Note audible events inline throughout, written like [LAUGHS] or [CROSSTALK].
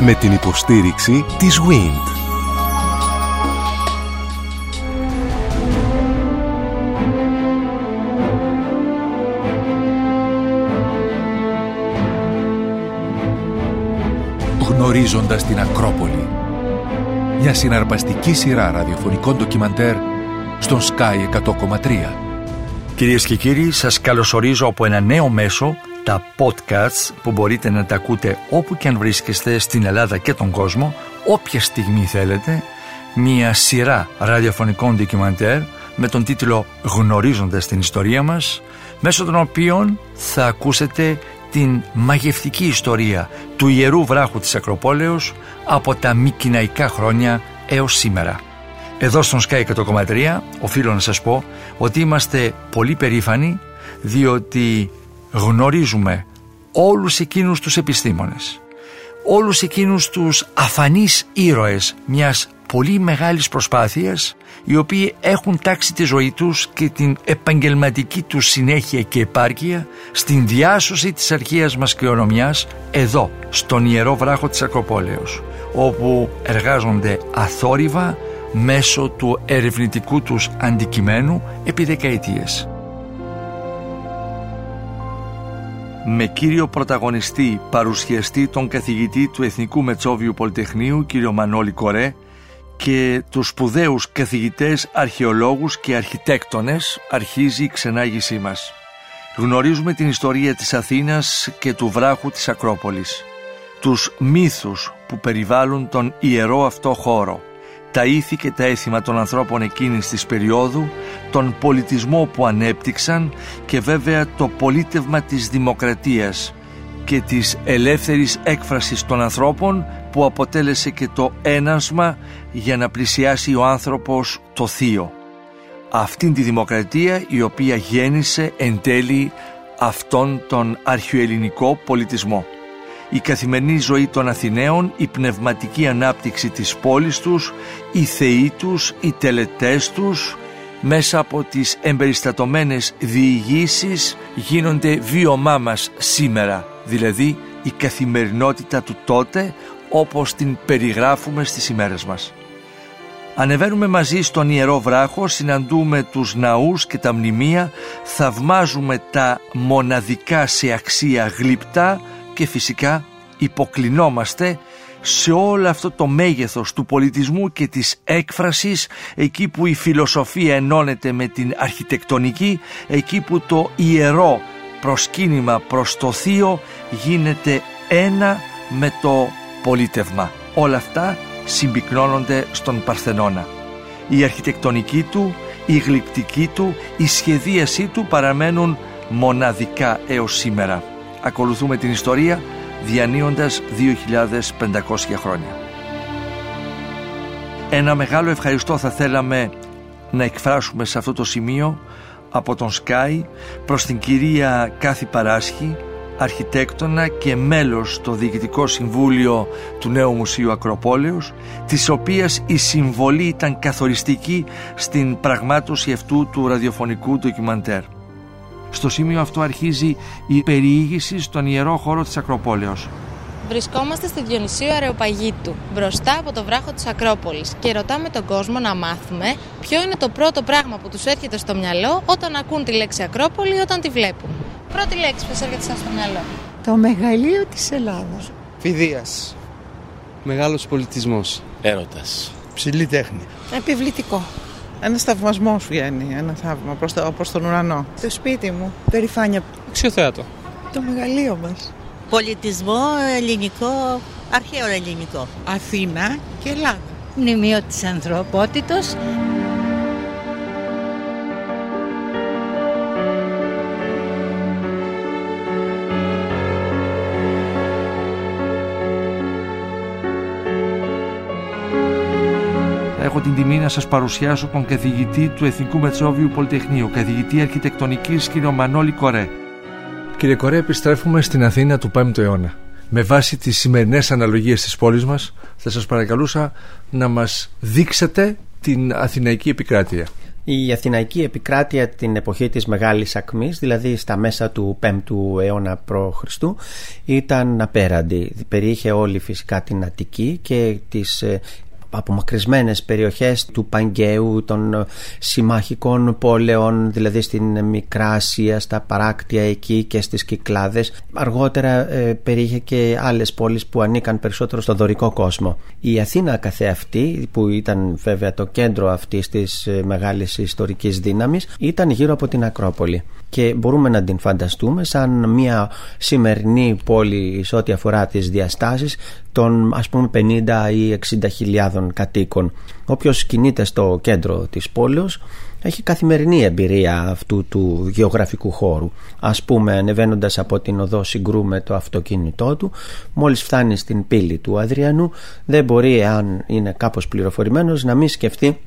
Με την υποστήριξη της WIND. Γνωρίζοντας την Ακρόπολη Μια συναρπαστική σειρά ραδιοφωνικών ντοκιμαντέρ στον Sky 100,3 Κυρίες και κύριοι, σας καλωσορίζω από ένα νέο μέσο, τα podcasts που μπορείτε να τα ακούτε όπου και αν βρίσκεστε στην Ελλάδα και τον κόσμο, όποια στιγμή θέλετε, μια σειρά ραδιοφωνικών ντοκιμαντέρ με τον τίτλο «Γνωρίζοντας την ιστορία μας», μέσω των οποίων θα ακούσετε την μαγευτική ιστορία του Ιερού Βράχου της Ακροπόλεως από τα μικυναϊκά χρόνια έως σήμερα. Εδώ στον Sky 100,3 οφείλω να σας πω ότι είμαστε πολύ περήφανοι διότι γνωρίζουμε όλους εκείνους τους επιστήμονες όλους εκείνους τους αφανείς ήρωες μιας πολύ μεγάλης προσπάθειας οι οποίοι έχουν τάξει τη ζωή τους και την επαγγελματική τους συνέχεια και επάρκεια στην διάσωση της αρχαίας μας κληρονομιάς εδώ, στον Ιερό Βράχο της Ακροπόλεως όπου εργάζονται αθόρυβα μέσω του ερευνητικού τους αντικειμένου επί δεκαετίες. Με κύριο πρωταγωνιστή παρουσιαστή τον καθηγητή του Εθνικού Μετσόβιου Πολυτεχνείου κύριο Μανώλη Κορέ και τους σπουδαίους καθηγητές αρχαιολόγους και αρχιτέκτονες αρχίζει η ξενάγησή μας. Γνωρίζουμε την ιστορία της Αθήνας και του βράχου της Ακρόπολης. Τους μύθους που περιβάλλουν τον ιερό αυτό χώρο τα ήθη και τα έθιμα των ανθρώπων εκείνης της περίοδου, τον πολιτισμό που ανέπτυξαν και βέβαια το πολίτευμα της δημοκρατίας και της ελεύθερης έκφρασης των ανθρώπων που αποτέλεσε και το ένασμα για να πλησιάσει ο άνθρωπος το θείο. Αυτήν τη δημοκρατία η οποία γέννησε εν τέλει αυτόν τον αρχαιοελληνικό πολιτισμό η καθημερινή ζωή των Αθηναίων, η πνευματική ανάπτυξη της πόλης τους, οι θεοί τους, οι τελετές τους, μέσα από τις εμπεριστατωμένες διηγήσεις γίνονται βίωμά μας σήμερα, δηλαδή η καθημερινότητα του τότε όπως την περιγράφουμε στις ημέρες μας. Ανεβαίνουμε μαζί στον Ιερό Βράχος, συναντούμε τους ναούς και τα μνημεία, θαυμάζουμε τα μοναδικά σε αξία γλυπτά και φυσικά υποκλεινόμαστε σε όλο αυτό το μέγεθος του πολιτισμού και της έκφρασης εκεί που η φιλοσοφία ενώνεται με την αρχιτεκτονική εκεί που το ιερό προσκύνημα προς το θείο γίνεται ένα με το πολίτευμα. Όλα αυτά συμπυκνώνονται στον Παρθενώνα. Η αρχιτεκτονική του, η γλυπτική του, η σχεδίασή του παραμένουν μοναδικά έως σήμερα ακολουθούμε την ιστορία διανύοντας 2.500 χρόνια. Ένα μεγάλο ευχαριστώ θα θέλαμε να εκφράσουμε σε αυτό το σημείο από τον Σκάι προς την κυρία Κάθη Παράσχη, αρχιτέκτονα και μέλος στο Διοικητικό Συμβούλιο του Νέου Μουσείου Ακροπόλεως, της οποίας η συμβολή ήταν καθοριστική στην πραγμάτωση αυτού του ραδιοφωνικού ντοκιμαντέρ. Στο σημείο αυτό αρχίζει η περιήγηση στον ιερό χώρο της Ακροπόλεως. Βρισκόμαστε στη Διονυσίου Αρεοπαγίτου, μπροστά από το βράχο της Ακρόπολης και ρωτάμε τον κόσμο να μάθουμε ποιο είναι το πρώτο πράγμα που τους έρχεται στο μυαλό όταν ακούν τη λέξη Ακρόπολη ή όταν τη βλέπουν. Πρώτη λέξη που σας έρχεται στο μυαλό. Το μεγαλείο της Ελλάδας. Φιδίας. Μεγάλος πολιτισμός. Έρωτας. Ψηλή τέχνη. Επιβλητικό. Ένα θαυμασμό βγαίνει, ένα θαύμα προς το, προς τον ουρανό. Το σπίτι μου, περηφάνεια. Αξιοθέατο. Το μεγαλείο μας. Πολιτισμό ελληνικό, αρχαίο ελληνικό. Αθήνα και Ελλάδα. Μνημείο της ανθρωπότητος. Να σας παρουσιάσω τον καθηγητή του Εθνικού Μετσόβιου Πολυτεχνείου, καθηγητή αρχιτεκτονικής κ. Μανώλη Κορέ. Κύριε Κορέ, επιστρέφουμε στην Αθήνα του 5ου αιώνα. Με βάση τις σημερινές αναλογίες της πόλης μας, θα σας παρακαλούσα να μας δείξετε την Αθηναϊκή επικράτεια. Η Αθηναϊκή επικράτεια την εποχή της Μεγάλης Ακμής, δηλαδή στα μέσα του 5ου αιώνα π.Χ. ήταν απέραντη. Περιείχε όλη φυσικά την Αττική και τις ε, απομακρυσμένες περιοχές του Παγκαίου, των συμμαχικών πόλεων, δηλαδή στην Μικρά Ασία, στα παράκτια εκεί και στις Κυκλάδες. Αργότερα ε, περιείχε και άλλες πόλεις που ανήκαν περισσότερο στο δωρικό κόσμο. Η Αθήνα καθεαυτή, που ήταν βέβαια το κέντρο αυτής της ε, μεγάλης ιστορικής δύναμης, ήταν γύρω από την Ακρόπολη και μπορούμε να την φανταστούμε σαν μια σημερινή πόλη σε ό,τι αφορά τις διαστάσεις των ας πούμε 50 ή 60 χιλιάδων κατοίκων. Όποιος κινείται στο κέντρο της πόλης έχει καθημερινή εμπειρία αυτού του γεωγραφικού χώρου. Ας πούμε ανεβαίνοντας από την οδό Συγκρού με το αυτοκίνητό του μόλις φτάνει στην πύλη του Αδριανού δεν μπορεί αν είναι κάπως πληροφορημένος να μην σκεφτεί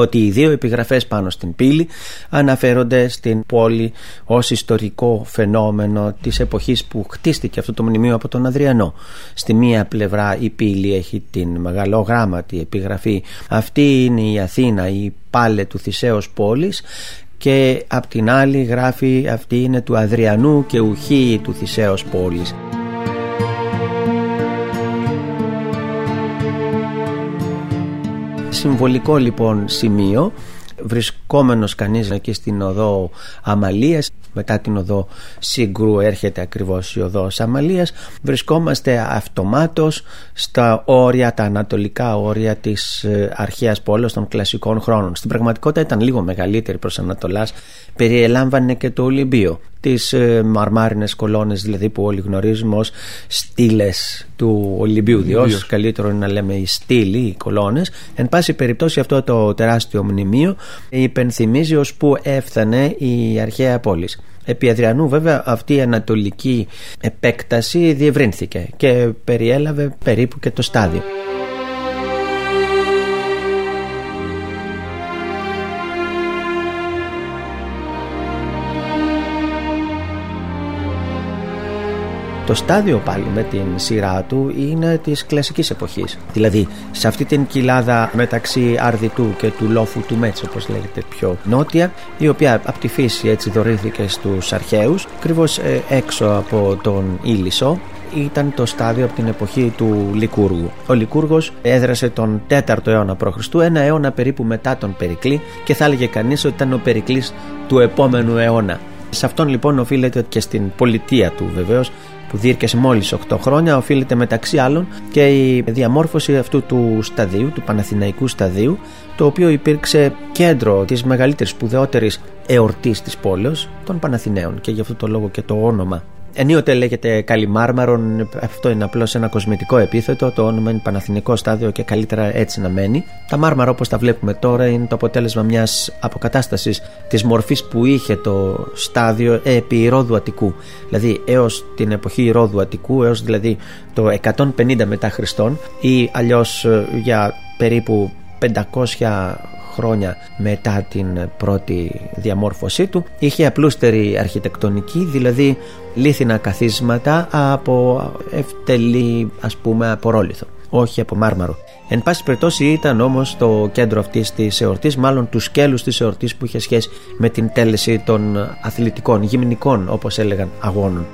ότι οι δύο επιγραφές πάνω στην πύλη αναφέρονται στην πόλη ως ιστορικό φαινόμενο της εποχής που χτίστηκε αυτό το μνημείο από τον Αδριανό. Στη μία πλευρά η πύλη έχει την μεγαλογράμματη επιγραφή αυτή είναι η Αθήνα, η πάλε του Θησέως πόλης και απ' την άλλη γράφει αυτή είναι του Αδριανού και ουχή του Θησέως πόλης. Συμβολικό λοιπόν σημείο. Βρισκόμενος κανείς εκεί στην οδό Αμαλίας. Μετά την οδό Σύγκρου έρχεται ακριβώς η οδός Αμαλίας βρισκόμαστε αυτομάτως στα όρια, τα ανατολικά όρια της ε, αρχαίας πόλης των κλασικών χρόνων. Στην πραγματικότητα ήταν λίγο μεγαλύτερη προς Ανατολάς. Περιελάμβανε και το Ολυμπίο τις ε, μαρμάρινες κολόνες δηλαδή που όλοι γνωρίζουμε ως στήλες του Ολυμπίου διός καλύτερο είναι να λέμε οι στήλοι, οι κολόνες εν πάση περιπτώσει αυτό το τεράστιο μνημείο υπενθυμίζει ως που έφτανε η αρχαία πόλης. Επί Αδριανού βέβαια αυτή η ανατολική επέκταση διευρύνθηκε και περιέλαβε περίπου και το στάδιο. Το στάδιο πάλι με την σειρά του είναι της κλασικής εποχής. Δηλαδή σε αυτή την κοιλάδα μεταξύ Αρδιτού και του Λόφου του Μέτς όπως λέγεται πιο νότια η οποία από τη φύση έτσι δωρήθηκε στους αρχαίους ακριβώς ε, έξω από τον Ήλισο ήταν το στάδιο από την εποχή του Λικούργου. Ο Λικούργος έδρασε τον 4ο αιώνα π.Χ. ένα αιώνα περίπου μετά τον Περικλή και θα έλεγε κανείς ότι ήταν ο Περικλής του επόμενου αιώνα. Σε αυτόν λοιπόν οφείλεται και στην πολιτεία του βεβαίως που διήρκεσε μόλις 8 χρόνια οφείλεται μεταξύ άλλων και η διαμόρφωση αυτού του σταδίου, του Παναθηναϊκού σταδίου το οποίο υπήρξε κέντρο της μεγαλύτερης σπουδαιότερης εορτής της πόλεως των Παναθηναίων. Και γι' αυτό το λόγο και το όνομα Ενίοτε λέγεται Καλιμάρμαρον, αυτό είναι απλώς ένα κοσμητικό επίθετο. Το όνομα είναι Παναθηνικό στάδιο και καλύτερα έτσι να μένει. Τα μάρμαρα όπως τα βλέπουμε τώρα είναι το αποτέλεσμα μιας αποκατάστασης της μορφής που είχε το στάδιο επί Ρόδου Αττικού. Δηλαδή έως την εποχή Ρόδου Αττικού, έως δηλαδή το 150 μετά Χριστόν ή αλλιώς ε, για περίπου 500 χρόνια μετά την πρώτη διαμόρφωσή του. Είχε απλούστερη αρχιτεκτονική δηλαδή λίθινα καθίσματα από ευτελή ας πούμε απορόλιθο όχι από μάρμαρο. Εν πάση περιπτώσει ήταν όμως το κέντρο αυτής της εορτής μάλλον του σκέλους της εορτής που είχε σχέση με την τέλεση των αθλητικών, γυμνικών όπως έλεγαν αγώνων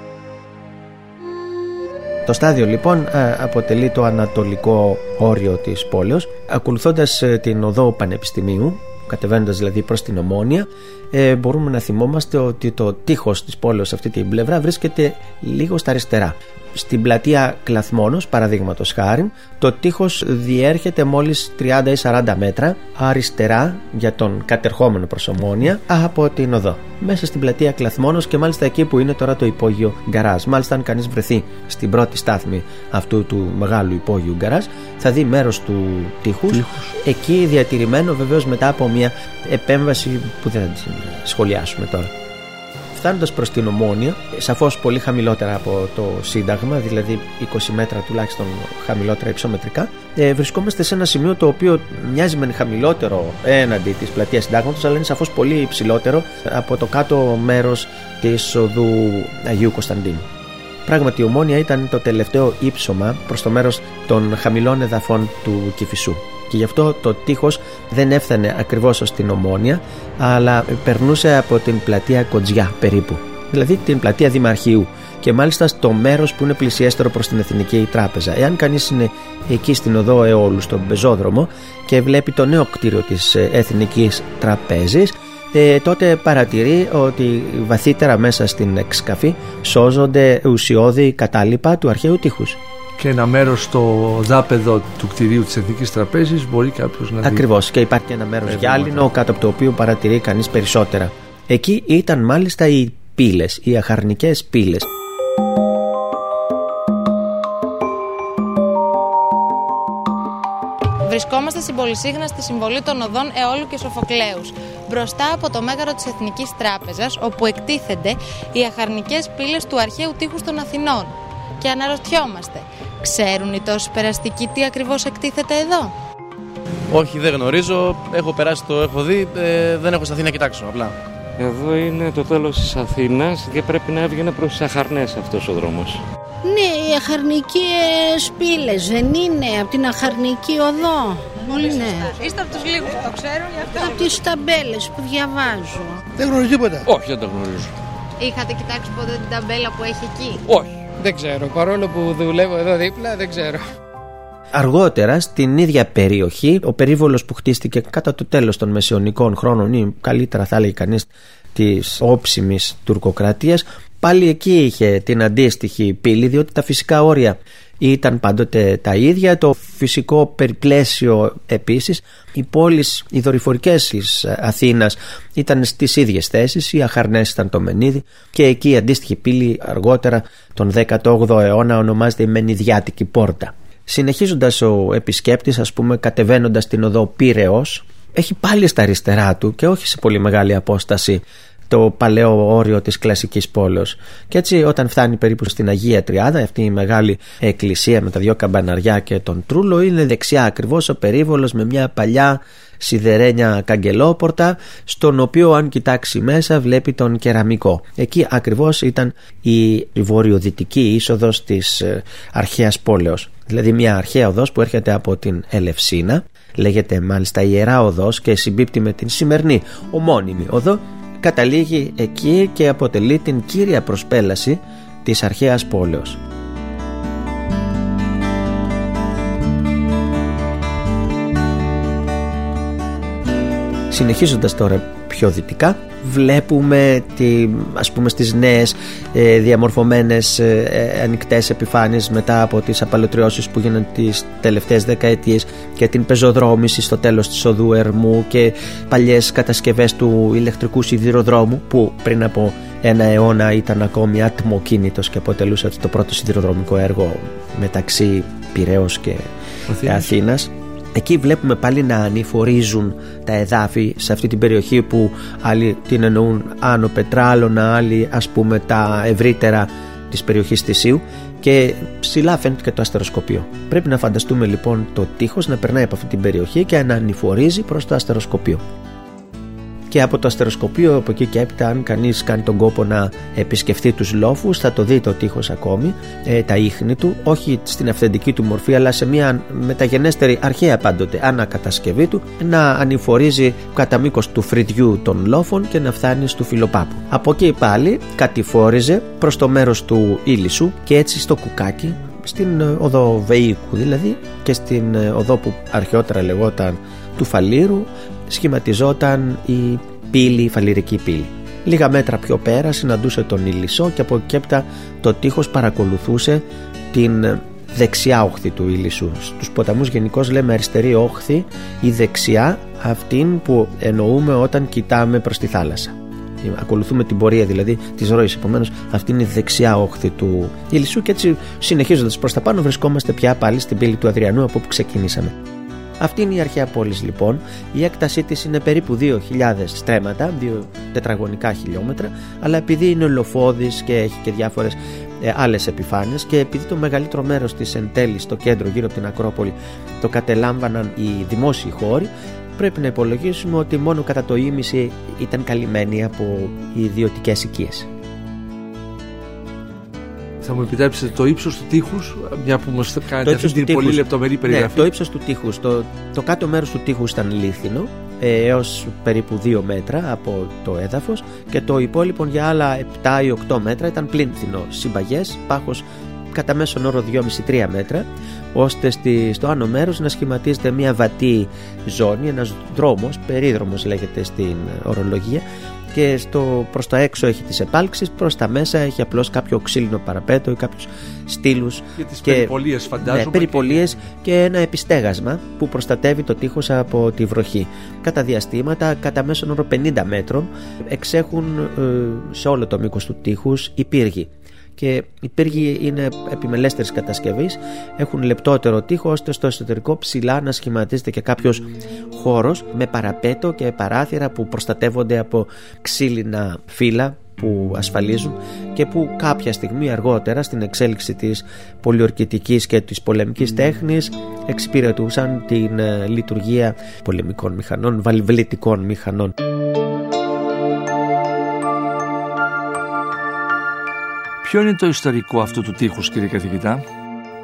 το στάδιο λοιπόν ε, αποτελεί το ανατολικό όριο της πόλεως ακολουθώντας ε, την οδό Πανεπιστημίου κατεβαίνοντας δηλαδή προς την Ομόνια. Ε, μπορούμε να θυμόμαστε ότι το τείχος της πόλεως αυτή την πλευρά βρίσκεται λίγο στα αριστερά στην πλατεία Κλαθμόνος παραδείγματος χάρη το τείχος διέρχεται μόλις 30 ή 40 μέτρα αριστερά για τον κατερχόμενο προς Ομόνια από την οδό. Μέσα στην πλατεία Κλαθμόνος και μάλιστα εκεί που είναι τώρα το υπόγειο γκαράζ. Μάλιστα αν κανείς βρεθεί στην πρώτη στάθμη αυτού του μεγάλου υπόγειου γκαράζ θα δει μέρος του τείχους, εκεί διατηρημένο βεβαίως μετά από μια επέμβαση που δεν θα σχολιάσουμε τώρα Φτάνοντας προς την Ομόνια, σαφώς πολύ χαμηλότερα από το Σύνταγμα, δηλαδή 20 μέτρα τουλάχιστον χαμηλότερα υψομετρικά, ε, βρισκόμαστε σε ένα σημείο το οποίο μοιάζει με χαμηλότερο έναντι της πλατείας Συντάγματος, αλλά είναι σαφώς πολύ υψηλότερο από το κάτω μέρος της οδού Αγίου Κωνσταντίνου. Πράγματι, η Ομόνια ήταν το τελευταίο ύψωμα προς το μέρος των χαμηλών εδαφών του Κυφισού. Και γι' αυτό το τείχος δεν έφτανε ακριβώς ως την Ομόνια, αλλά περνούσε από την πλατεία Κοντζιά περίπου. Δηλαδή την πλατεία Δημαρχείου και μάλιστα στο μέρος που είναι πλησιέστερο προς την Εθνική Τράπεζα. Εάν κανείς είναι εκεί στην οδό Εόλου, στον πεζόδρομο και βλέπει το νέο κτίριο της Εθνικής Τραπέζης, ε, τότε παρατηρεί ότι βαθύτερα μέσα στην εξκαφή σώζονται ουσιώδη κατάλοιπα του αρχαίου τείχους. Και ένα μέρος στο δάπεδο του κτηρίου της Εθνικής Τραπέζης μπορεί κάποιος να δει. Ακριβώς. Και υπάρχει και ένα μέρος γυάλινο κάτω από το οποίο παρατηρεί κανείς περισσότερα. Εκεί ήταν μάλιστα οι πύλες, οι αχαρνικές πύλες. Βρισκόμαστε στην Πολυσύγνα στη συμβολή των οδών Εόλου και Σοφοκλέους, μπροστά από το μέγαρο της Εθνικής Τράπεζας, όπου εκτίθενται οι αχαρνικές πύλες του αρχαίου τείχους των Αθηνών. Και αναρωτιόμαστε, ξέρουν οι τόσοι περαστικοί τι ακριβώς εκτίθεται εδώ; Όχι, δεν γνωρίζω. Έχω περάσει το έχω δει. Ε, δεν έχω σταθεί να κοιτάξω απλά. Εδώ είναι το τέλος της Αθήνας και πρέπει να έβγαινε προς τις Αχαρνές αυτός ο δρόμος. Ναι, οι αχαρνικές πύλες δεν είναι από την αχαρνική οδό. Πολύ ναι. σωστά. Είστε από τους λίγους που το ξέρουν γι' αυτό. Από τις ταμπέλες που διαβάζω. Δεν γνωρίζω τίποτα. Όχι, δεν το γνωρίζω. Είχατε κοιτάξει ποτέ την ταμπέλα που έχει εκεί; Όχι. Δεν ξέρω. Παρόλο που δουλεύω εδώ δίπλα, δεν ξέρω. Αργότερα στην ίδια περιοχή ο περίβολος που χτίστηκε κατά το τέλος των μεσαιωνικών χρόνων ή καλύτερα θα έλεγε κανείς της όψιμης τουρκοκρατίας πάλι εκεί είχε την αντίστοιχη πύλη διότι τα φυσικά όρια ήταν πάντοτε τα ίδια. Το φυσικό περιπλαίσιο επίσης. Οι πόλεις, οι δορυφορικές της Αθήνας ήταν στις ίδιες θέσεις. Οι Αχαρνές ήταν το Μενίδη και εκεί η αντίστοιχη πύλη αργότερα τον 18ο αιώνα ονομάζεται η Μενιδιάτικη Πόρτα. Συνεχίζοντας ο επισκέπτης ας πούμε κατεβαίνοντας την οδό Πύρεως έχει πάλι στα αριστερά του και όχι σε πολύ μεγάλη απόσταση το παλαιό όριο της κλασικής πόλεως. Και έτσι όταν φτάνει περίπου στην Αγία Τριάδα αυτή η μεγάλη εκκλησία με τα δυο καμπαναριά και τον τρούλο είναι δεξιά ακριβώς ο περίβολος με μια παλιά σιδερένια καγκελόπορτα στον οποίο αν κοιτάξει μέσα βλέπει τον κεραμικό. Εκεί ακριβώς ήταν η βορειοδυτική είσοδος της ε, αρχαίας πόλεως. Δηλαδή μια αρχαία οδός που έρχεται από την Ελευσίνα λέγεται μάλιστα Ιερά Οδός και συμπίπτει με την σημερινή ομώνυμη οδό καταλήγει εκεί και αποτελεί την κύρια προσπέλαση της αρχαίας πόλεως. Συνεχίζοντας τώρα πιο δυτικά βλέπουμε τη, ας πούμε στις νέες ε, διαμορφωμένες ε, ε, ανοιχτές επιφάνειες μετά από τις απαλωτριώσεις που γίνανε τις τελευταίες δεκαετίες και την πεζοδρόμηση στο τέλος της οδού Ερμού και παλιές κατασκευές του ηλεκτρικού σιδηροδρόμου που πριν από ένα αιώνα ήταν ακόμη ατμοκίνητος και αποτελούσε το πρώτο σιδηροδρομικό έργο μεταξύ Πυραιός και Αθήνας. Αθήνας Εκεί βλέπουμε πάλι να ανηφορίζουν τα εδάφη σε αυτή την περιοχή που άλλοι την εννοούν άνω πετράλωνα, άλλοι ας πούμε τα ευρύτερα της περιοχής Θησίου και ψηλά φαίνεται και το αστεροσκοπείο. Πρέπει να φανταστούμε λοιπόν το τείχος να περνάει από αυτή την περιοχή και να ανηφορίζει προς το αστεροσκοπείο και από το αστεροσκοπείο από εκεί και έπειτα αν κανείς κάνει τον κόπο να επισκεφθεί τους λόφους θα το δει το τείχος ακόμη ε, τα ίχνη του όχι στην αυθεντική του μορφή αλλά σε μια μεταγενέστερη αρχαία πάντοτε ανακατασκευή του να ανηφορίζει κατά μήκος του φρυδιού των λόφων και να φτάνει στο φιλοπάπου. Από εκεί πάλι κατηφόριζε προς το μέρος του Ήλισου και έτσι στο κουκάκι στην ε, οδό Βεϊκού δηλαδή και στην ε, οδό που αρχαιότερα λεγόταν του Φαλήρου σχηματιζόταν η πύλη, η φαλυρική πύλη. Λίγα μέτρα πιο πέρα συναντούσε τον Ηλισσό και από εκεί έπειτα το τείχος παρακολουθούσε την δεξιά όχθη του Ηλισσού. Στους ποταμούς γενικώς λέμε αριστερή όχθη ή δεξιά αυτήν που εννοούμε όταν κοιτάμε προς τη θάλασσα. Ακολουθούμε την πορεία δηλαδή της ροή. Επομένως, αυτή είναι η δεξιά όχθη του Ηλισσού και έτσι συνεχίζοντας προς τα πάνω, βρισκόμαστε πια πάλι στην πύλη του Αδριανού από όπου ξεκινήσαμε. Αυτή είναι η αρχαία πόλη λοιπόν. Η έκτασή της είναι περίπου 2.000 στρέμματα, 2 τετραγωνικά χιλιόμετρα, αλλά επειδή είναι ολοφόδη και έχει και διάφορες ε, άλλες επιφάνειες και επειδή το μεγαλύτερο μέρος της εν τέλει στο κέντρο γύρω από την Ακρόπολη το κατελάμβαναν οι δημόσιοι χώροι, πρέπει να υπολογίσουμε ότι μόνο κατά το ίμιση ήταν καλυμμένοι από οι ιδιωτικές οικίες. Θα μου επιτρέψετε το ύψος του τείχους, μια που μας κάνετε αυτή ύψος την του πολύ τείχους. λεπτομερή Ναι, περιγραφή. το ύψος του τείχους. Το, το κάτω μέρος του τείχους ήταν λίθινο ε, έως περίπου 2 μέτρα από το έδαφος και το υπόλοιπο για άλλα 7 ή 8 μέτρα ήταν πλήνθινο. Συμπαγές, πάχος κατά μέσον όρο 2,5-3 μέτρα ώστε στη, στο άνω μέρος να σχηματίζεται μια βατή ζώνη, ένας δρόμος, περίδρομος λέγεται στην ορολογία και στο, προς τα έξω έχει τις επάλξεις, προς τα μέσα έχει απλώς κάποιο ξύλινο παραπέτο ή κάποιους στήλους Και τις περιπολίες, φαντάζομαι, Ναι, περιπολίες και ένα επιστέγασμα που προστατεύει το τείχος από τη βροχή. Κατά διαστήματα, κατά μέσον όρο 50 μέτρων, εξέχουν ε, σε όλο το μήκος του τείχους οι πύργοι. Και οι πύργοι είναι επιμελέστερης κατασκευής, έχουν λεπτότερο τείχο ώστε στο εσωτερικό ψηλά να σχηματίζεται και κάποιος χώρος με παραπέτο και παράθυρα που προστατεύονται από ξύλινα φύλλα που ασφαλίζουν και που κάποια στιγμή αργότερα στην εξέλιξη της πολιορκητικής και της πολεμικής τέχνης εξυπηρετούσαν την ε, λειτουργία πολεμικών μηχανών, βαλβλητικών μηχανών. Ποιο είναι το ιστορικό αυτού του τείχους κύριε καθηγητά;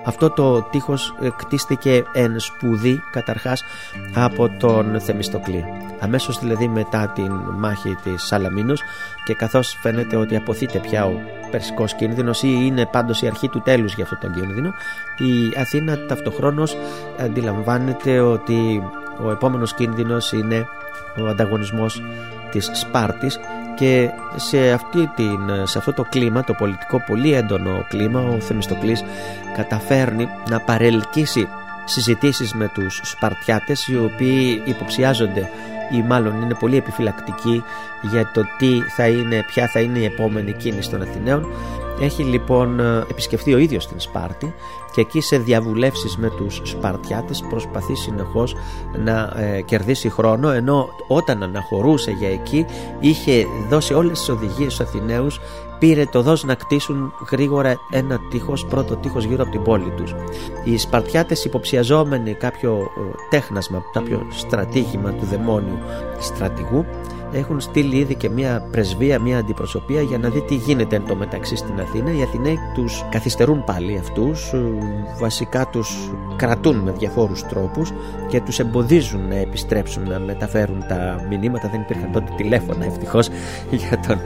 Αυτό το τείχος ε, κτίστηκε εν σπουδή καταρχάς από τον Θεμιστοκλή. Αμέσως δηλαδή μετά την μάχη της Σαλαμίνος και καθώς φαίνεται ότι αποθείται πια ο περσικός κίνδυνος ή είναι πάντως η αρχή του τέλους για αυτόν τον κίνδυνο η Αθήνα ταυτοχρόνως αντιλαμβάνεται ότι ο επόμενος κίνδυνος είναι ο ανταγωνισμός της Σπάρτης και σε, αυτή την, σε αυτό το κλίμα, το πολιτικό πολύ έντονο κλίμα, ο Θεμιστοκλής καταφέρνει να παρελκύσει συζητήσεις με τους Σπαρτιάτες οι οποίοι υποψιάζονται ή μάλλον είναι πολύ επιφυλακτικοί για το τι θα είναι, ποια θα είναι η επόμενη κίνηση των Αθηναίων έχει λοιπόν επισκεφθεί ο ίδιος την Σπάρτη και εκεί σε διαβουλεύσεις με τους Σπαρτιάτες προσπαθεί συνεχώς να ε, κερδίσει χρόνο ενώ όταν αναχωρούσε για εκεί είχε δώσει όλες τις οδηγίες στους Αθηναίους πήρε το δός να κτίσουν γρήγορα ένα τείχος, πρώτο τείχος γύρω από την πόλη τους. Οι Σπαρτιάτες υποψιαζόμενοι κάποιο ε, τέχνασμα, κάποιο στρατήγημα του δαιμόνιου στρατηγού έχουν στείλει ήδη και μια πρεσβεία, μια αντιπροσωπεία για να δει τι γίνεται εν τω μεταξύ στην Αθήνα. Οι Αθηναίοι τους καθυστερούν πάλι αυτούς, ε, βασικά τους κρατούν με διαφόρους τρόπους και τους εμποδίζουν να επιστρέψουν να μεταφέρουν τα μηνύματα. Δεν υπήρχαν τότε τηλέφωνα ευτυχώς [LAUGHS] για τον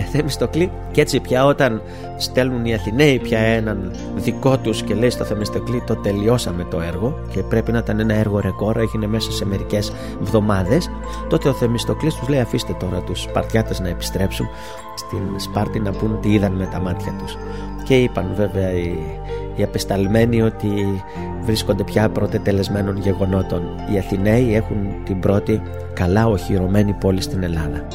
Θεμιστοκλή και έτσι πια όταν στέλνουν οι Αθηναίοι πια έναν δικό τους και λέει στο Θεμιστοκλή το τελειώσαμε το έργο και πρέπει να ήταν ένα έργο ρεκόρ έγινε μέσα σε μερικές εβδομάδες τότε ο Θεμιστοκλής τους λέει αφήστε τώρα τους Σπαρτιάτες να επιστρέψουν στην Σπάρτη να πούν τι είδαν με τα μάτια τους και είπαν βέβαια οι, οι απεσταλμένοι ότι βρίσκονται πια πρωτετελεσμένων γεγονότων. Οι Αθηναίοι έχουν την πρώτη καλά οχυρωμένη πόλη στην Ελλάδα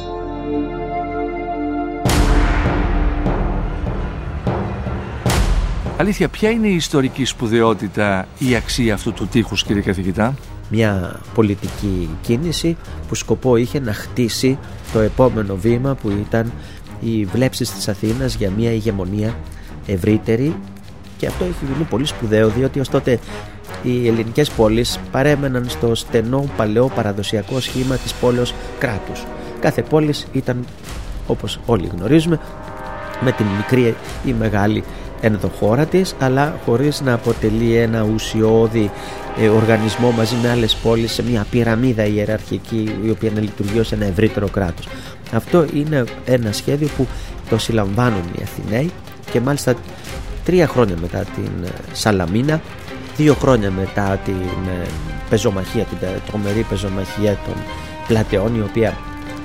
Αλήθεια, ποια είναι η ιστορική σπουδαιότητα, η αξία αυτού του τείχους κύριε καθηγητά; Μια πολιτική κίνηση που σκοπό είχε να χτίσει το επόμενο βήμα που ήταν οι βλέψεις της Αθήνας για μια ηγεμονία ευρύτερη και αυτό έχει γίνει πολύ σπουδαίο διότι ως τότε οι ελληνικές πόλεις παρέμεναν στο στενό παλαιό παραδοσιακό σχήμα της πόλεως κράτους. Κάθε πόλης ήταν όπως όλοι γνωρίζουμε με την μικρή ή μεγάλη ενδοχώρα της αλλά χωρίς να αποτελεί ένα ουσιώδη ε, οργανισμό μαζί με άλλες πόλεις σε μια πυραμίδα ιεραρχική η οποία να λειτουργεί ως ένα ευρύτερο κράτος. Αυτό είναι ένα σχέδιο που το συλλαμβάνουν οι Αθηναίοι και μάλιστα τρία χρόνια μετά την ε, Σαλαμίνα δύο χρόνια μετά την ε, πεζομαχία, την τρομερή πεζομαχία των πλατεών η οποία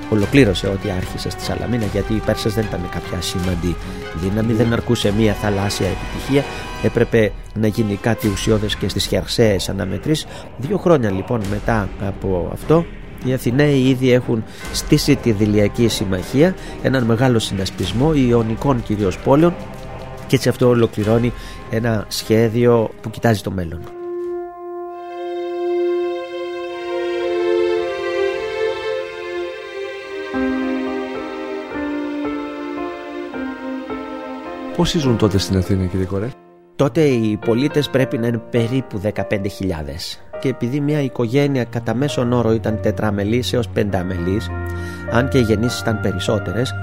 ολοκλήρωσε ό,τι άρχισε στη Σαλαμίνα γιατί οι Πέρσες δεν ήταν κάποια σήμαντη δύναμη, δεν αρκούσε μία θαλάσσια επιτυχία έπρεπε να γίνει κάτι ουσιώδες και στις χερσαίες αναμετρήσεις δύο χρόνια λοιπόν μετά από αυτό οι Αθηναίοι ήδη έχουν στήσει τη Δηλιακή Συμμαχία έναν μεγάλο συνασπισμό ιωνικών κυρίως πόλεων και έτσι αυτό ολοκληρώνει ένα σχέδιο που κοιτάζει το μέλλον. Πόσοι ζουν τότε στην Αθήνα κύριε Κορέ; Τότε οι πολίτες πρέπει να είναι περίπου 15.000 και επειδή μια οικογένεια κατά μέσον όρο ήταν τετραμελής έως πενταμελής αν και οι γεννήσεις ήταν περισσότερες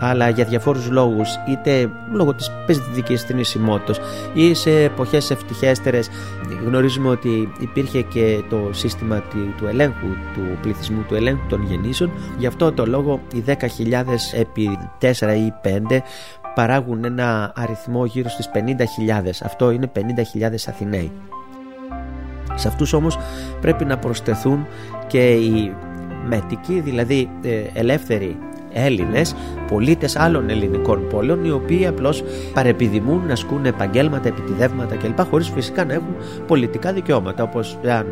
αλλά για διαφόρους λόγους είτε λόγω της παιδικής θνησιμότητας ή σε εποχές ευτυχέστερες γνωρίζουμε ότι υπήρχε και το σύστημα του ελέγχου του πληθυσμού, του ελέγχου των γεννήσεων. Γι' αυτό το λόγο οι 10.000 επί 4 ή 5 παράγουν ένα αριθμό γύρω στις 50.000 αυτό είναι 50.000 Αθηναίοι σε αυτούς όμως πρέπει να προσθεθούν και οι μέτικοι δηλαδή ε, ελεύθεροι Έλληνες, πολίτες άλλων ελληνικών πόλεων, οι οποίοι απλώς παρεπιδημούν να ασκούν επαγγέλματα, επιτιδεύματα κλπ. χωρίς φυσικά να έχουν πολιτικά δικαιώματα. Όπως αν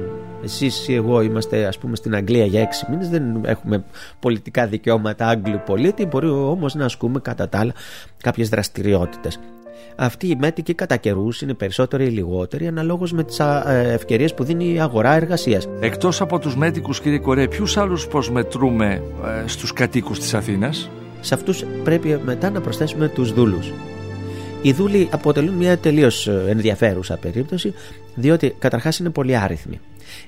εσείς ή εγώ είμαστε, ας πούμε, στην Αγγλία για έξι μήνες, δεν έχουμε πολιτικά δικαιώματα Άγγλου πολίτη, μπορεί όμως να ασκούμε κατά τα άλλα κάποιες δραστηριότητες. Αυτοί οι μέτικοι κατά καιρούς είναι περισσότεροι ή λιγότεροι αναλόγως με τις ευκαιρίες που δίνει η αγορά εργασίας. Εκτός από τους μέτικους, κύριε Κορέ, ποιους άλλους προσμετρούμε ε, στους κατοίκους της Αθήνας; Σε αυτούς πρέπει μετά να προσθέσουμε τους δούλους. Οι δούλοι αποτελούν μια τελείως ενδιαφέρουσα περίπτωση, διότι καταρχάς είναι πολύ άριθμοι.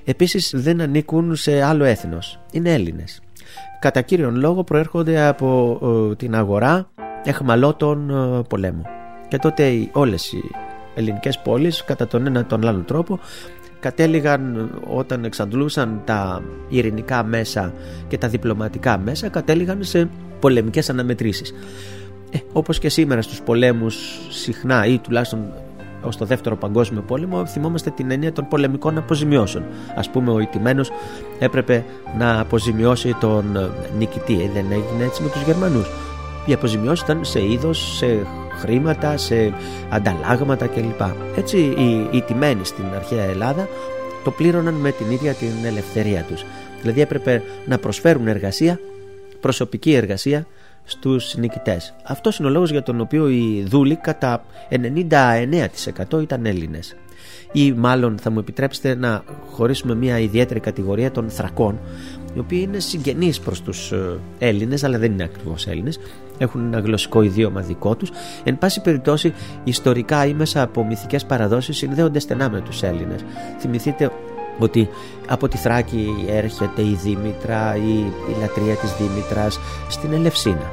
Επίσης δεν ανήκουν σε άλλο έθνος. Είναι Έλληνες. Κατά κύριον λόγο προέρχονται από ε, την αγορά εχμαλώτων ε, πολέμου. Και τότε όλες οι ελληνικές πόλεις κατά τον ένα τον άλλο τρόπο κατέληγαν όταν εξαντλούσαν τα ειρηνικά μέσα και τα διπλωματικά μέσα κατέληγαν σε πολεμικές αναμετρήσεις. Ε, όπως και σήμερα στους πολέμους συχνά ή τουλάχιστον ως το δεύτερο παγκόσμιο πόλεμο θυμόμαστε την έννοια των πολεμικών αποζημιώσεων. Ας πούμε ο ηττημένος έπρεπε να αποζημιώσει τον νικητή. Ε, δεν έγινε έτσι με τους Γερμανούς. Οι αποζημιώσεις ήταν σε είδος, σε χρήματα, σε ανταλλάγματα κλπ. Έτσι οι, οι τιμένοι στην αρχαία Ελλάδα το πλήρωναν με την ίδια την ελευθερία τους. Δηλαδή έπρεπε να προσφέρουν εργασία, προσωπική εργασία στους νικητές. Αυτός είναι ο λόγος για τον οποίο οι δούλοι κατά 99% ήταν Έλληνες. Ή μάλλον θα μου επιτρέψετε να χωρίσουμε μια ιδιαίτερη κατηγορία των θρακών οι οποίοι είναι συγγενείς προς τους ε, Έλληνες αλλά δεν είναι ακριβώς Έλληνες έχουν ένα γλωσσικό ιδίωμα δικό τους εν πάση περιπτώσει ιστορικά ή μέσα από μυθικές παραδόσεις συνδέονται στενά με τους Έλληνες θυμηθείτε ότι από τη Θράκη έρχεται η Δήμητρα ή η λατρεία της Δήμητρας στην Ελευσίνα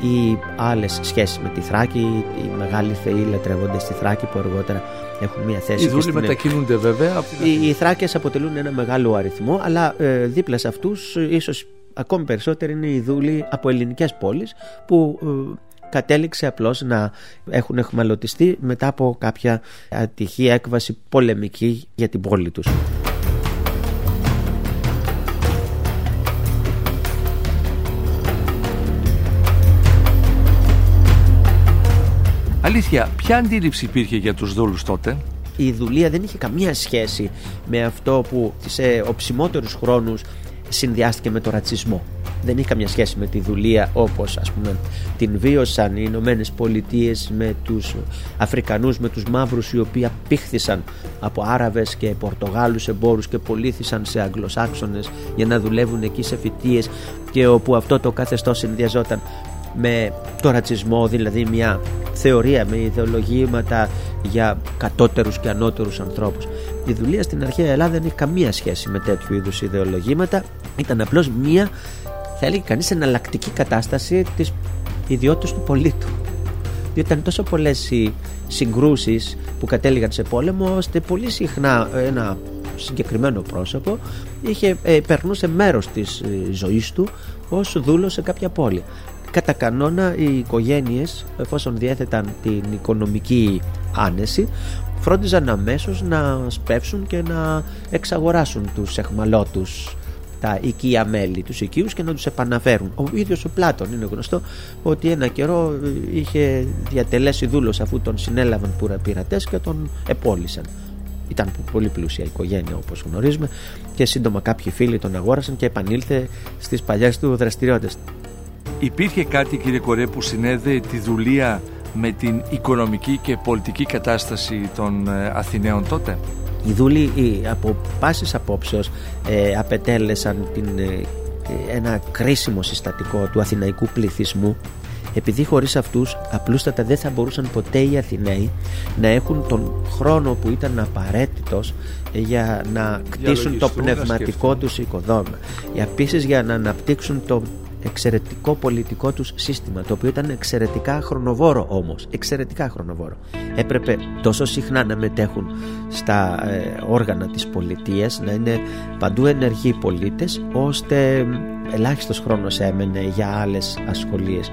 ή άλλες σχέσεις με τη Θράκη οι μεγάλοι θεοί λατρεύονται στη Θράκη που αργότερα έχουν μια θέση. Οι δούλοι στην... μετακινούνται βέβαια. Οι, οι Θράκες αποτελούν ένα μεγάλο αριθμό, αλλά ε, δίπλα σε αυτούς ε, ίσως ακόμη περισσότεροι είναι οι δούλοι από ελληνικές πόλεις που ε, κατέληξε απλώς να έχουν εχμαλωτιστεί μετά από κάποια ατυχή έκβαση πολεμική για την πόλη τους. Αλήθεια, ποια αντίληψη υπήρχε για τους δούλους τότε; Η δουλεία δεν είχε καμία σχέση με αυτό που σε οψιμότερους χρόνους συνδυάστηκε με το ρατσισμό. Δεν είχε καμία σχέση με τη δουλεία όπως ας πούμε την βίωσαν οι Ηνωμένες Πολιτείες με τους Αφρικανούς, με τους μαύρους οι οποίοι απήχθησαν από Άραβες και Πορτογάλους εμπόρους και πολίθησαν σε Αγγλοσάξονες για να δουλεύουν εκεί σε φοιτίες και όπου αυτό το καθεστώς συνδυαζόταν με το ρατσισμό, δηλαδή μια θεωρία με ιδεολογήματα για κατώτερους και ανώτερους ανθρώπους. Η δουλεία στην αρχαία Ελλάδα δεν έχει καμία σχέση με τέτοιου είδους ιδεολογήματα. Ήταν απλώς μια, θα έλεγε κανείς, εναλλακτική κατάσταση της ιδιότητας του πολίτου. Διότι ήταν τόσο πολλές οι συγκρούσεις που κατέληγαν σε πόλεμο, ώστε πολύ συχνά ένα συγκεκριμένο πρόσωπο είχε, ε, περνούσε μέρος της ε, ζωής του ως δούλος σε κάποια πόλη. Κατά κανόνα οι οικογένειες εφόσον διέθεταν την οικονομική άνεση φρόντιζαν αμέσως να σπεύσουν και να εξαγοράσουν τους εχμαλώτους τα οικία μέλη, τους οικείους και να τους επαναφέρουν. Ο ίδιος ο Πλάτων είναι γνωστό ότι ένα καιρό είχε διατελέσει δούλος αφού τον συνέλαβαν πειρατές και τον επόλυσαν. Ήταν πολύ πλούσια οικογένεια όπως γνωρίζουμε και σύντομα κάποιοι φίλοι τον αγόρασαν και επανήλθε στις παλιές του δραστηριότητες. Υπήρχε κάτι κύριε Κορέ που συνέδεε τη δουλεία με την οικονομική και πολιτική κατάσταση των ε, Αθηναίων τότε; Οι δούλοι από πάσης απόψεως ε, απετέλεσαν την, ε, ένα κρίσιμο συστατικό του αθηναϊκού πληθυσμού επειδή χωρίς αυτούς απλούστατα δεν θα μπορούσαν ποτέ οι Αθηναίοι να έχουν τον χρόνο που ήταν απαραίτητος για να κτίσουν το πνευματικό τους οικοδόμημα. Επίσης για να αναπτύξουν το εξαιρετικό πολιτικό τους σύστημα το οποίο ήταν εξαιρετικά χρονοβόρο όμως εξαιρετικά χρονοβόρο. Έπρεπε τόσο συχνά να μετέχουν στα ε, όργανα της πολιτείας να είναι παντού ενεργοί πολίτες ώστε ελάχιστος χρόνος έμενε για άλλες ασχολίες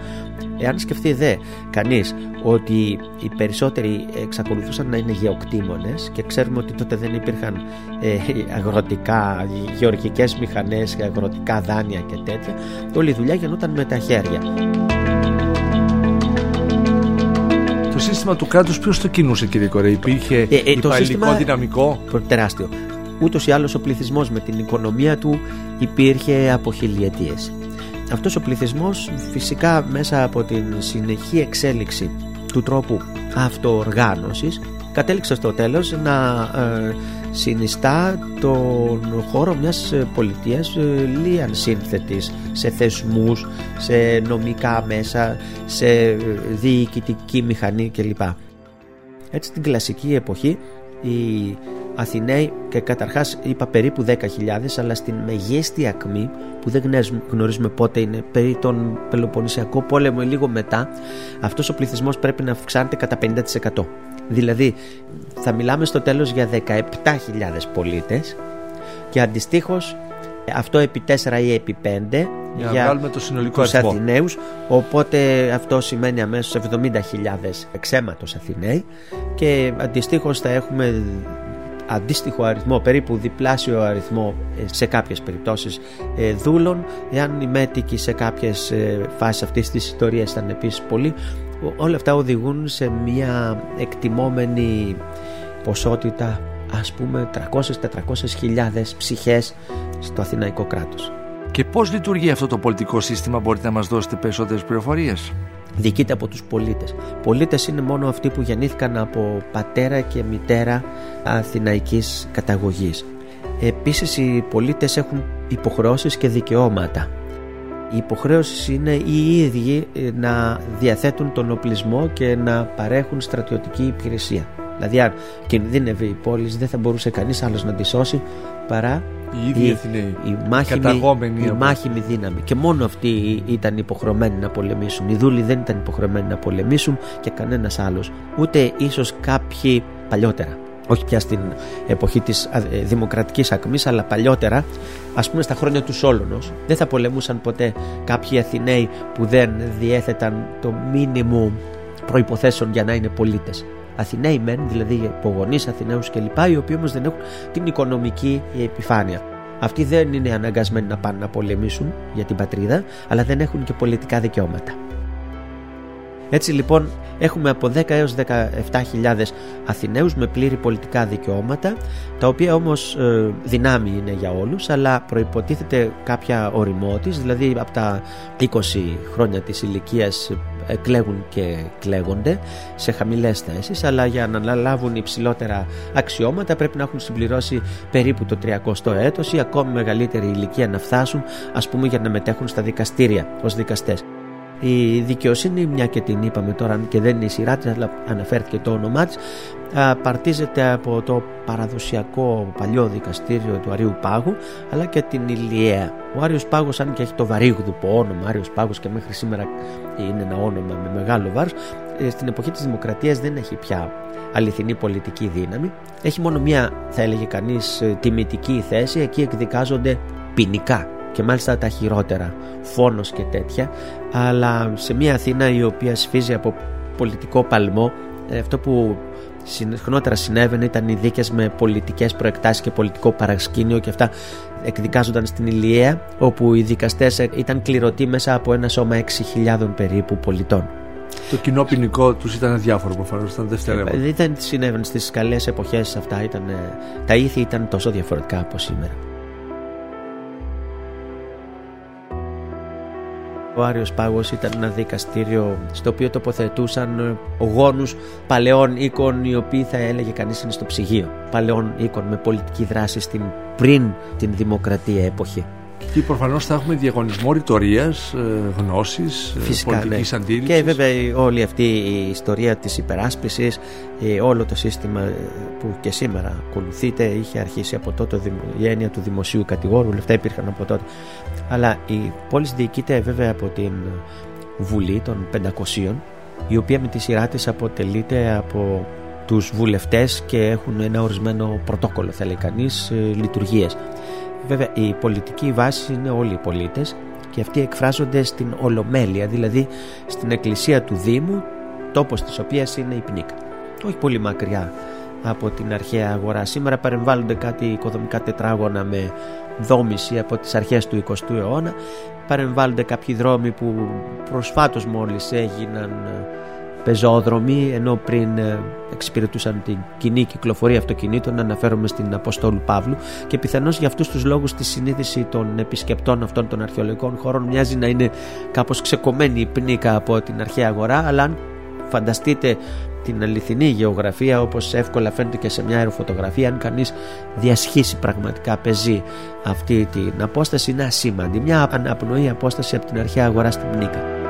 Εάν σκεφτεί δε κανείς ότι οι περισσότεροι εξακολουθούσαν να είναι γεωκτήμονες και ξέρουμε ότι τότε δεν υπήρχαν ε, αγροτικά, γεωργικές μηχανές, αγροτικά δάνεια και τέτοια, όλη η δουλειά γινόταν με τα χέρια. Το σύστημα του κράτους ποιος το κινούσε κύριε Κορέ, υπήρχε Ε, ε, το υπαλληλικό σύστημα- δυναμικό; Τεράστιο. Ούτως ή άλλως ο πληθυσμός με την οικονομία του υπήρχε από χιλιετίες. Αυτός ο πληθυσμός φυσικά μέσα από την συνεχή εξέλιξη του τρόπου αυτοοργάνωσης κατέληξε στο τέλος να ε, συνιστά τον χώρο μιας ε, πολιτείας ε, λίαν σύνθετης σε θεσμούς, σε νομικά μέσα, σε ε, διοικητική μηχανή κλπ. Έτσι στην κλασική εποχή οι Αθηναίοι και καταρχάς είπα περίπου 10.000 αλλά στην μεγίστη ακμή που δεν γνωρίζουμε- γνωρίζουμε πότε είναι περί τον Πελοποννησιακό πόλεμο ή λίγο μετά αυτός ο πληθυσμός πρέπει να αυξάνεται κατά 50% δηλαδή θα μιλάμε στο τέλος για 17.000 πολίτες και αντιστοίχως αυτό επί 4 ή επί 5 Για να βγάλουμε το συνολικό τους αριθμό. Αθηναίους οπότε αυτό σημαίνει αμέσως 70.000 εξαίματος Αθηναίοι και αντιστοίχως θα έχουμε αντίστοιχο αριθμό, περίπου διπλάσιο αριθμό ε, σε κάποιες περιπτώσεις ε, δούλων εάν οι μέτικοι σε κάποιες ε, φάσεις αυτής της ιστορίας ήταν επίσης πολλοί Ο- όλα αυτά οδηγούν σε μια εκτιμόμενη ποσότητα ας πούμε 300-400 χιλιάδες ψυχές στο Αθηναϊκό κράτος Και πώς λειτουργεί αυτό το πολιτικό σύστημα, μπορείτε να μας δώσετε περισσότερες πληροφορίες; Διοικείται από τους πολίτες. Πολίτες είναι μόνο αυτοί που γεννήθηκαν από πατέρα και μητέρα αθηναϊκής καταγωγής. Επίσης οι πολίτες έχουν υποχρεώσεις και δικαιώματα. Οι υποχρέωσεις είναι οι ίδιοι ε, να διαθέτουν τον οπλισμό και να παρέχουν στρατιωτική υπηρεσία. Δηλαδή αν κινδύνευε η πόλη δεν θα μπορούσε κανείς άλλος να τη σώσει παρά Οι ίδιοι η, Αθηναίοι, η μάχημη, καταγόμενοι η από- μάχημη δύναμη. Και μόνο αυτοί ήταν υποχρεωμένοι να πολεμήσουν. Οι δούλοι δεν ήταν υποχρεωμένοι να πολεμήσουν και κανένας άλλος. Ούτε ίσως κάποιοι παλιότερα. Όχι πια στην εποχή της α, ε, δημοκρατικής ακμής, αλλά παλιότερα, ας πούμε στα χρόνια του Σόλωνος, δεν θα πολεμούσαν ποτέ κάποιοι Αθηναίοι που δεν διέθεταν το μίνιμουμ προϋποθέσεων για να είναι πολίτες. Αθηναίοι μεν, δηλαδή υπογονεί Αθηναίους κλπ., οι οποίοι όμως δεν έχουν την οικονομική επιφάνεια. Αυτοί δεν είναι αναγκασμένοι να πάνε να πολεμήσουν για την πατρίδα, αλλά δεν έχουν και πολιτικά δικαιώματα. Έτσι λοιπόν έχουμε από 10 έως 17.000 Αθηναίους με πλήρη πολιτικά δικαιώματα τα οποία όμως ε, δυνάμει είναι για όλους αλλά προϋποτίθεται κάποια οριμότης δηλαδή από τα 20 χρόνια της ηλικίας εκλέγουν και κλέγονται σε χαμηλές θέσεις αλλά για να αναλάβουν υψηλότερα αξιώματα πρέπει να έχουν συμπληρώσει περίπου το 30ο έτος ή ακόμη μεγαλύτερη ηλικία να φτάσουν ας πούμε για να μετέχουν στα δικαστήρια ως δικαστές. Η δικαιοσύνη, μια και την είπαμε τώρα και δεν είναι η σειρά της, αλλά αναφέρθηκε το όνομά της, α, παρτίζεται από το παραδοσιακό παλιό δικαστήριο του Αρίου Πάγου, αλλά και την Ηλιαία. Ο Άριος Πάγος, αν και έχει το βαρύγδουπο όνομα, Άριος Πάγος και μέχρι σήμερα είναι ένα όνομα με μεγάλο βάρος, ε, στην εποχή της Δημοκρατίας δεν έχει πια αληθινή πολιτική δύναμη. Έχει μόνο μια, θα έλεγε κανείς, ε, τιμητική θέση, εκεί εκδικάζονται ποινικά και μάλιστα τα χειρότερα, φόνος και τέτοια, αλλά σε μια Αθήνα η οποία σφίζει από πολιτικό παλμό, ε, αυτό που συχνότερα συνέβαινε ήταν οι δίκες με πολιτικές προεκτάσεις και πολιτικό παρασκήνιο και αυτά εκδικάζονταν στην Ηλιαία όπου οι δικαστές ε, ήταν κληρωτοί μέσα από ένα σώμα 6.000 περίπου πολιτών. Το κοινό ποινικό τους ήταν διάφορο προφανώς, ήταν δευτερεύον. Ε, Δεν συνέβαινε στις καλές εποχές αυτά, ήταν, ε, τα ήθη ήταν τόσο διαφορετικά από σήμερα. Ο Άριος Πάγος ήταν ένα δικαστήριο στο οποίο τοποθετούσαν ε, γόνους παλαιών οίκων οι οποίοι θα έλεγε κανείς είναι στο ψυγείο. Παλαιών οίκων με πολιτική δράση στην πριν την δημοκρατία εποχή. Και προφανώς θα έχουμε διαγωνισμό ρητορίας, γνώσης, πολιτικής ναι. αντίληψης. Και βέβαια όλη αυτή η ιστορία της υπεράσπισης, όλο το σύστημα ε, που και σήμερα ακολουθείται, είχε αρχίσει από τότε η έννοια του δημοσίου κατηγόρου, όλα αυτά υπήρχαν από τότε. Αλλά η πόλη διοικείται βέβαια από την Βουλή των 500, η οποία με τη σειρά της αποτελείται από τους βουλευτές και έχουν ένα ορισμένο πρωτόκολλο θα λέει κανείς ε, λειτουργίες. Βέβαια η πολιτική βάση είναι όλοι οι πολίτες και αυτοί εκφράζονται στην Ολομέλεια δηλαδή στην εκκλησία του Δήμου τόπος της οποίας είναι η Πνίκα. Όχι πολύ μακριά από την αρχαία αγορά. Σήμερα παρεμβάλλονται κάτι οικοδομικά τετράγωνα με δόμηση από τις αρχές του 20ου αιώνα. Παρεμβάλλονται κάποιοι δρόμοι που προσφάτως μόλις έγιναν ε, πεζόδρομοι ενώ πριν ε, εξυπηρετούσαν την κοινή κυκλοφορία αυτοκινήτων αναφέρομαι στην Αποστόλου Παύλου. Και πιθανώς για αυτούς τους λόγους τη συνείδηση των επισκεπτών αυτών των αρχαιολογικών χώρων μοιάζει να είναι κάπως ξεκομμένη η πνίκα από την αρχαία αγορά αλλά αν φανταστείτε την αληθινή γεωγραφία όπως εύκολα φαίνεται και σε μια αεροφωτογραφία αν κανείς διασχίσει πραγματικά πεζή αυτή την απόσταση είναι ασήμαντη. Μια αναπνοή απόσταση από την αρχαία αγορά στην Πνίκα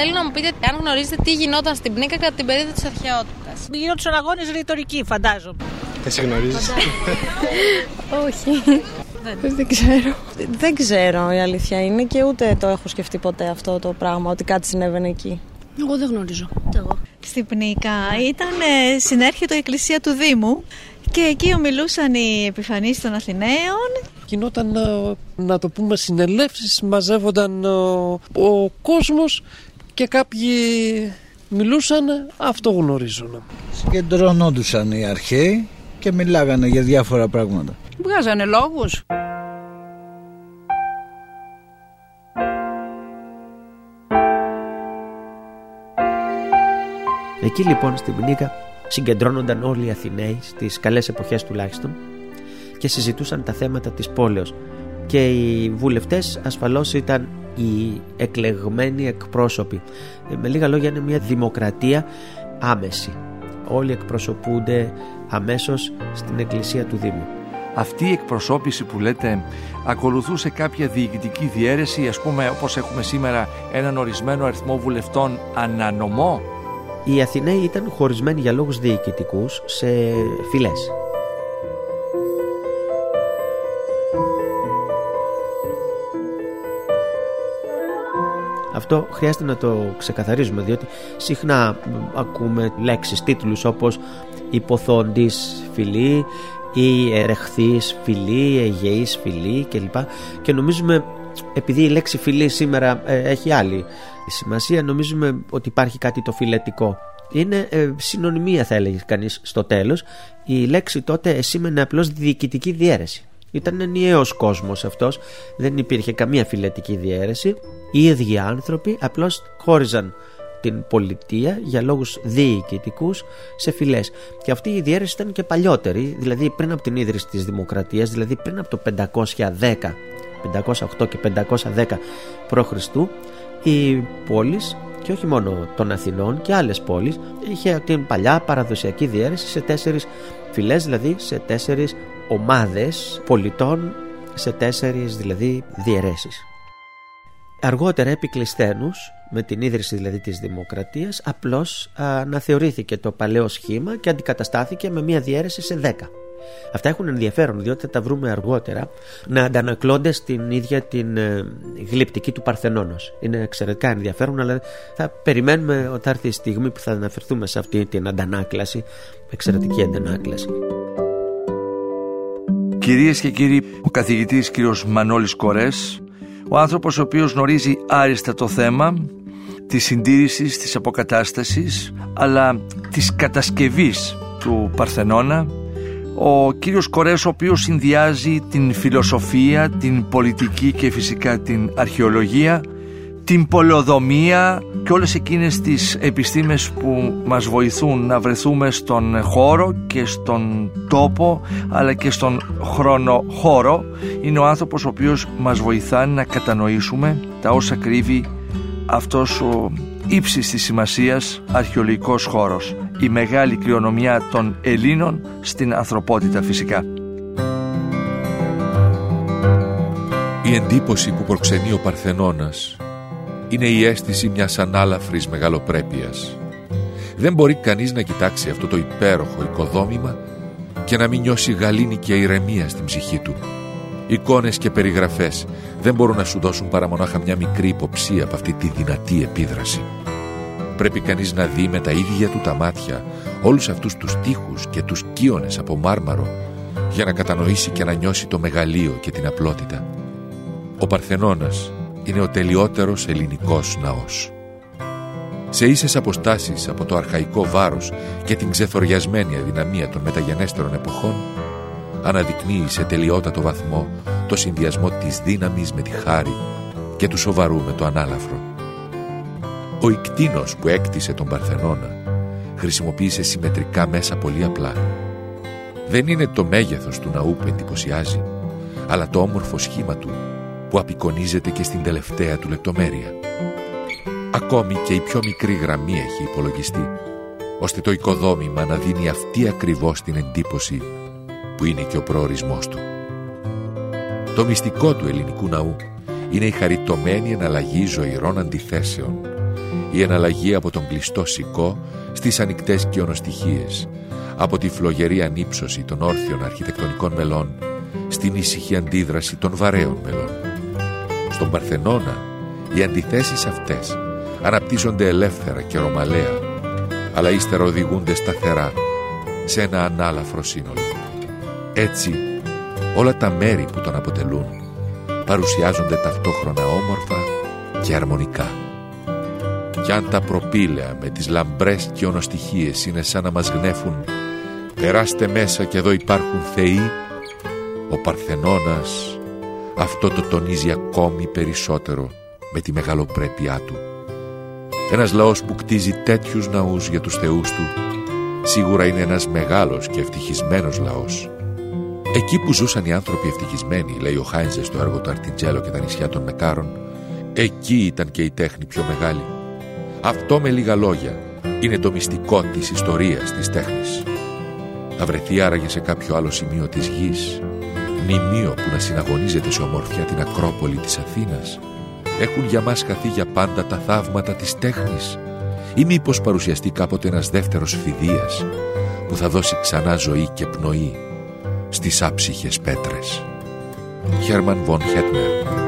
Θέλω να μου πείτε αν γνωρίζετε τι γινόταν στην Πνίκα κατά την περίοδο της αρχαιότητας. Γινόντουσαν αγώνε ρητορικοί, φαντάζομαι. σε γνωρίζεις. Όχι. Δεν ξέρω. Δεν ξέρω η αλήθεια είναι και ούτε το έχω σκεφτεί ποτέ αυτό το πράγμα, ότι κάτι συνέβαινε εκεί. Εγώ δεν γνωρίζω. Εγώ. Στην Πνίκα ήταν ε, συνέρχεται η εκκλησία του Δήμου και εκεί ομιλούσαν οι επιφανείς των Αθηναίων. Γινόταν, ε, να το πούμε, συνελεύσεις, μαζεύονταν ε, ο κόσμος και κάποιοι μιλούσαν, αυτό γνωρίζουν. Συγκεντρωνόντουσαν οι αρχαίοι και μιλάγανε για διάφορα πράγματα. Βγάζανε λόγους. Εκεί λοιπόν στην Πνίκα συγκεντρώνονταν όλοι οι Αθηναίοι στις καλές εποχές τουλάχιστον και συζητούσαν τα θέματα της πόλεως και οι βουλευτές ασφαλώς ήταν οι εκλεγμένοι εκπρόσωποι. Ε, με λίγα λόγια είναι μια δημοκρατία άμεση. Όλοι εκπροσωπούνται αμέσως στην εκκλησία του Δήμου. Αυτή η εκπροσώπηση που λέτε ακολουθούσε κάποια διοικητική διαίρεση, ας πούμε όπως έχουμε σήμερα έναν ορισμένο αριθμό βουλευτών ανανομό; Οι Αθηναίοι ήταν χωρισμένοι για λόγους διοικητικούς σε φυλές. Αυτό χρειάζεται να το ξεκαθαρίζουμε διότι συχνά ακούμε λέξεις, τίτλους όπως υποθόντης φυλή ή ερεχθής φυλή, αιγεής φυλή κλπ. Και νομίζουμε επειδή η λέξη φυλή σήμερα ε, έχει άλλη σημασία νομίζουμε ότι υπάρχει κάτι το φιλετικό. Είναι ε, συνωνυμία θα έλεγε κανείς στο τέλος. Η λέξη τότε σήμαινε απλώς διοικητική διαίρεση. Ήταν ενιαίος κόσμος αυτός, δεν υπήρχε καμία φιλετική διαίρεση. Οι ίδιοι άνθρωποι απλώς χώριζαν την πολιτεία για λόγους διοικητικούς σε φυλές και αυτή η διαίρεση ήταν και παλιότερη δηλαδή πριν από την ίδρυση της δημοκρατίας δηλαδή πριν από το 510 508 και 510 π.Χ. οι πόλεις και όχι μόνο των Αθηνών και άλλες πόλεις είχε την παλιά παραδοσιακή διαίρεση σε τέσσερις φυλές δηλαδή σε τέσσερις ομάδες πολιτών σε τέσσερις δηλαδή διαιρέσεις. Αργότερα επί με την ίδρυση δηλαδή της δημοκρατίας, απλώς αναθεωρήθηκε το παλαιό σχήμα και αντικαταστάθηκε με μια διαίρεση σε δέκα. Αυτά έχουν ενδιαφέρον διότι θα τα βρούμε αργότερα να αντανακλώνται στην ίδια την ε, γλυπτική του Παρθενώνος. Είναι εξαιρετικά ενδιαφέρον αλλά θα περιμένουμε ότι θα έρθει η στιγμή που θα αναφερθούμε σε αυτή την αντανάκλαση, εξαιρετική αντανάκλαση. Κυρίες και κύριοι, ο καθηγητής κύριος Μανώλης Κορές, ο άνθρωπος ο οποίος γνωρίζει άριστα το θέμα της συντήρησης, της αποκατάστασης, αλλά της κατασκευής του Παρθενώνα, ο κύριος Κορές ο οποίος συνδυάζει την φιλοσοφία, την πολιτική και φυσικά την αρχαιολογία την πολεοδομία και όλες εκείνες τις επιστήμες που μας βοηθούν να βρεθούμε στον χώρο και στον τόπο αλλά και στον χρονο χώρο. είναι ο άνθρωπος ο οποίος μας βοηθά να κατανοήσουμε τα όσα κρύβει αυτός ο ύψης της σημασίας αρχαιολογικός χώρος η μεγάλη κληρονομιά των Ελλήνων στην ανθρωπότητα φυσικά. Η εντύπωση που προξενεί ο Παρθενώνας είναι η αίσθηση μιας ανάλαφρης μεγαλοπρέπειας. Δεν μπορεί κανείς να κοιτάξει αυτό το υπέροχο οικοδόμημα και να μην νιώσει γαλήνη και ηρεμία στην ψυχή του. Εικόνες και περιγραφές δεν μπορούν να σου δώσουν παρά μονάχα μια μικρή υποψία από αυτή τη δυνατή επίδραση. Πρέπει κανείς να δει με τα ίδια του τα μάτια όλους αυτούς τους τείχους και τους κύονες από μάρμαρο για να κατανοήσει και να νιώσει το μεγαλείο και την απλότητα. Ο Παρθενώνας είναι ο τελειότερος ελληνικός ναός. Σε ίσες αποστάσεις από το αρχαϊκό βάρος και την ξεθοριασμένη αδυναμία των μεταγενέστερων εποχών αναδεικνύει σε τελειότατο βαθμό το συνδυασμό της δύναμης με τη χάρη και του σοβαρού με το ανάλαφρο. Ο Ικτίνος που έκτισε τον Παρθενώνα χρησιμοποίησε συμμετρικά μέσα πολύ απλά. Δεν είναι το μέγεθος του ναού που εντυπωσιάζει, αλλά το όμορφο σχήμα του που απεικονίζεται και στην τελευταία του λεπτομέρεια. Ακόμη και η πιο μικρή γραμμή έχει υπολογιστεί, ώστε το οικοδόμημα να δίνει αυτή ακριβώς την εντύπωση που είναι και ο προορισμός του. Το μυστικό του ελληνικού ναού είναι η χαριτωμένη εναλλαγή ζωηρών αντιθέσεων, η εναλλαγή από τον κλειστό σικό στις ανοιχτές κοιονοστοιχίες, από τη φλογερή ανύψωση των όρθιων αρχιτεκτονικών μελών στην ήσυχη αντίδραση των βαρέων μελών. Στον Παρθενώνα οι αντιθέσεις αυτές αναπτύσσονται ελεύθερα και ρωμαλαία, αλλά ύστερα οδηγούνται σταθερά σε ένα ανάλαφρο σύνολο. Έτσι, όλα τα μέρη που τον αποτελούν παρουσιάζονται ταυτόχρονα όμορφα και αρμονικά. Κι αν τα προπήλαια με τις λαμπρές και ονοστοιχίες είναι σαν να μας γνέφουν «Περάστε μέσα και εδώ υπάρχουν θεοί», ο Παρθενώνας αυτό το τονίζει ακόμη περισσότερο με τη μεγαλοπρέπειά του. Ένας λαός που κτίζει τέτοιους ναούς για τους θεούς του σίγουρα είναι ένας μεγάλος και ευτυχισμένος λαός. Εκεί που ζούσαν οι άνθρωποι ευτυχισμένοι, λέει ο Χάινζε στο έργο του Αρτιτζέλο και τα νησιά των Μεκάρων, εκεί ήταν και η τέχνη πιο μεγάλη. Αυτό με λίγα λόγια είναι το μυστικό της ιστορίας της τέχνης. Θα βρεθεί άραγε σε κάποιο άλλο σημείο της γης, μνημείο που να συναγωνίζεται σε ομορφιά την Ακρόπολη της Αθήνας. Έχουν για μας χαθεί για πάντα τα θαύματα της τέχνης ή μήπως παρουσιαστεί κάποτε ένας δεύτερος φιδίας που θα δώσει ξανά ζωή και πνοή στις άψυχες πέτρες. Χέρμαν Βον Χέτνερ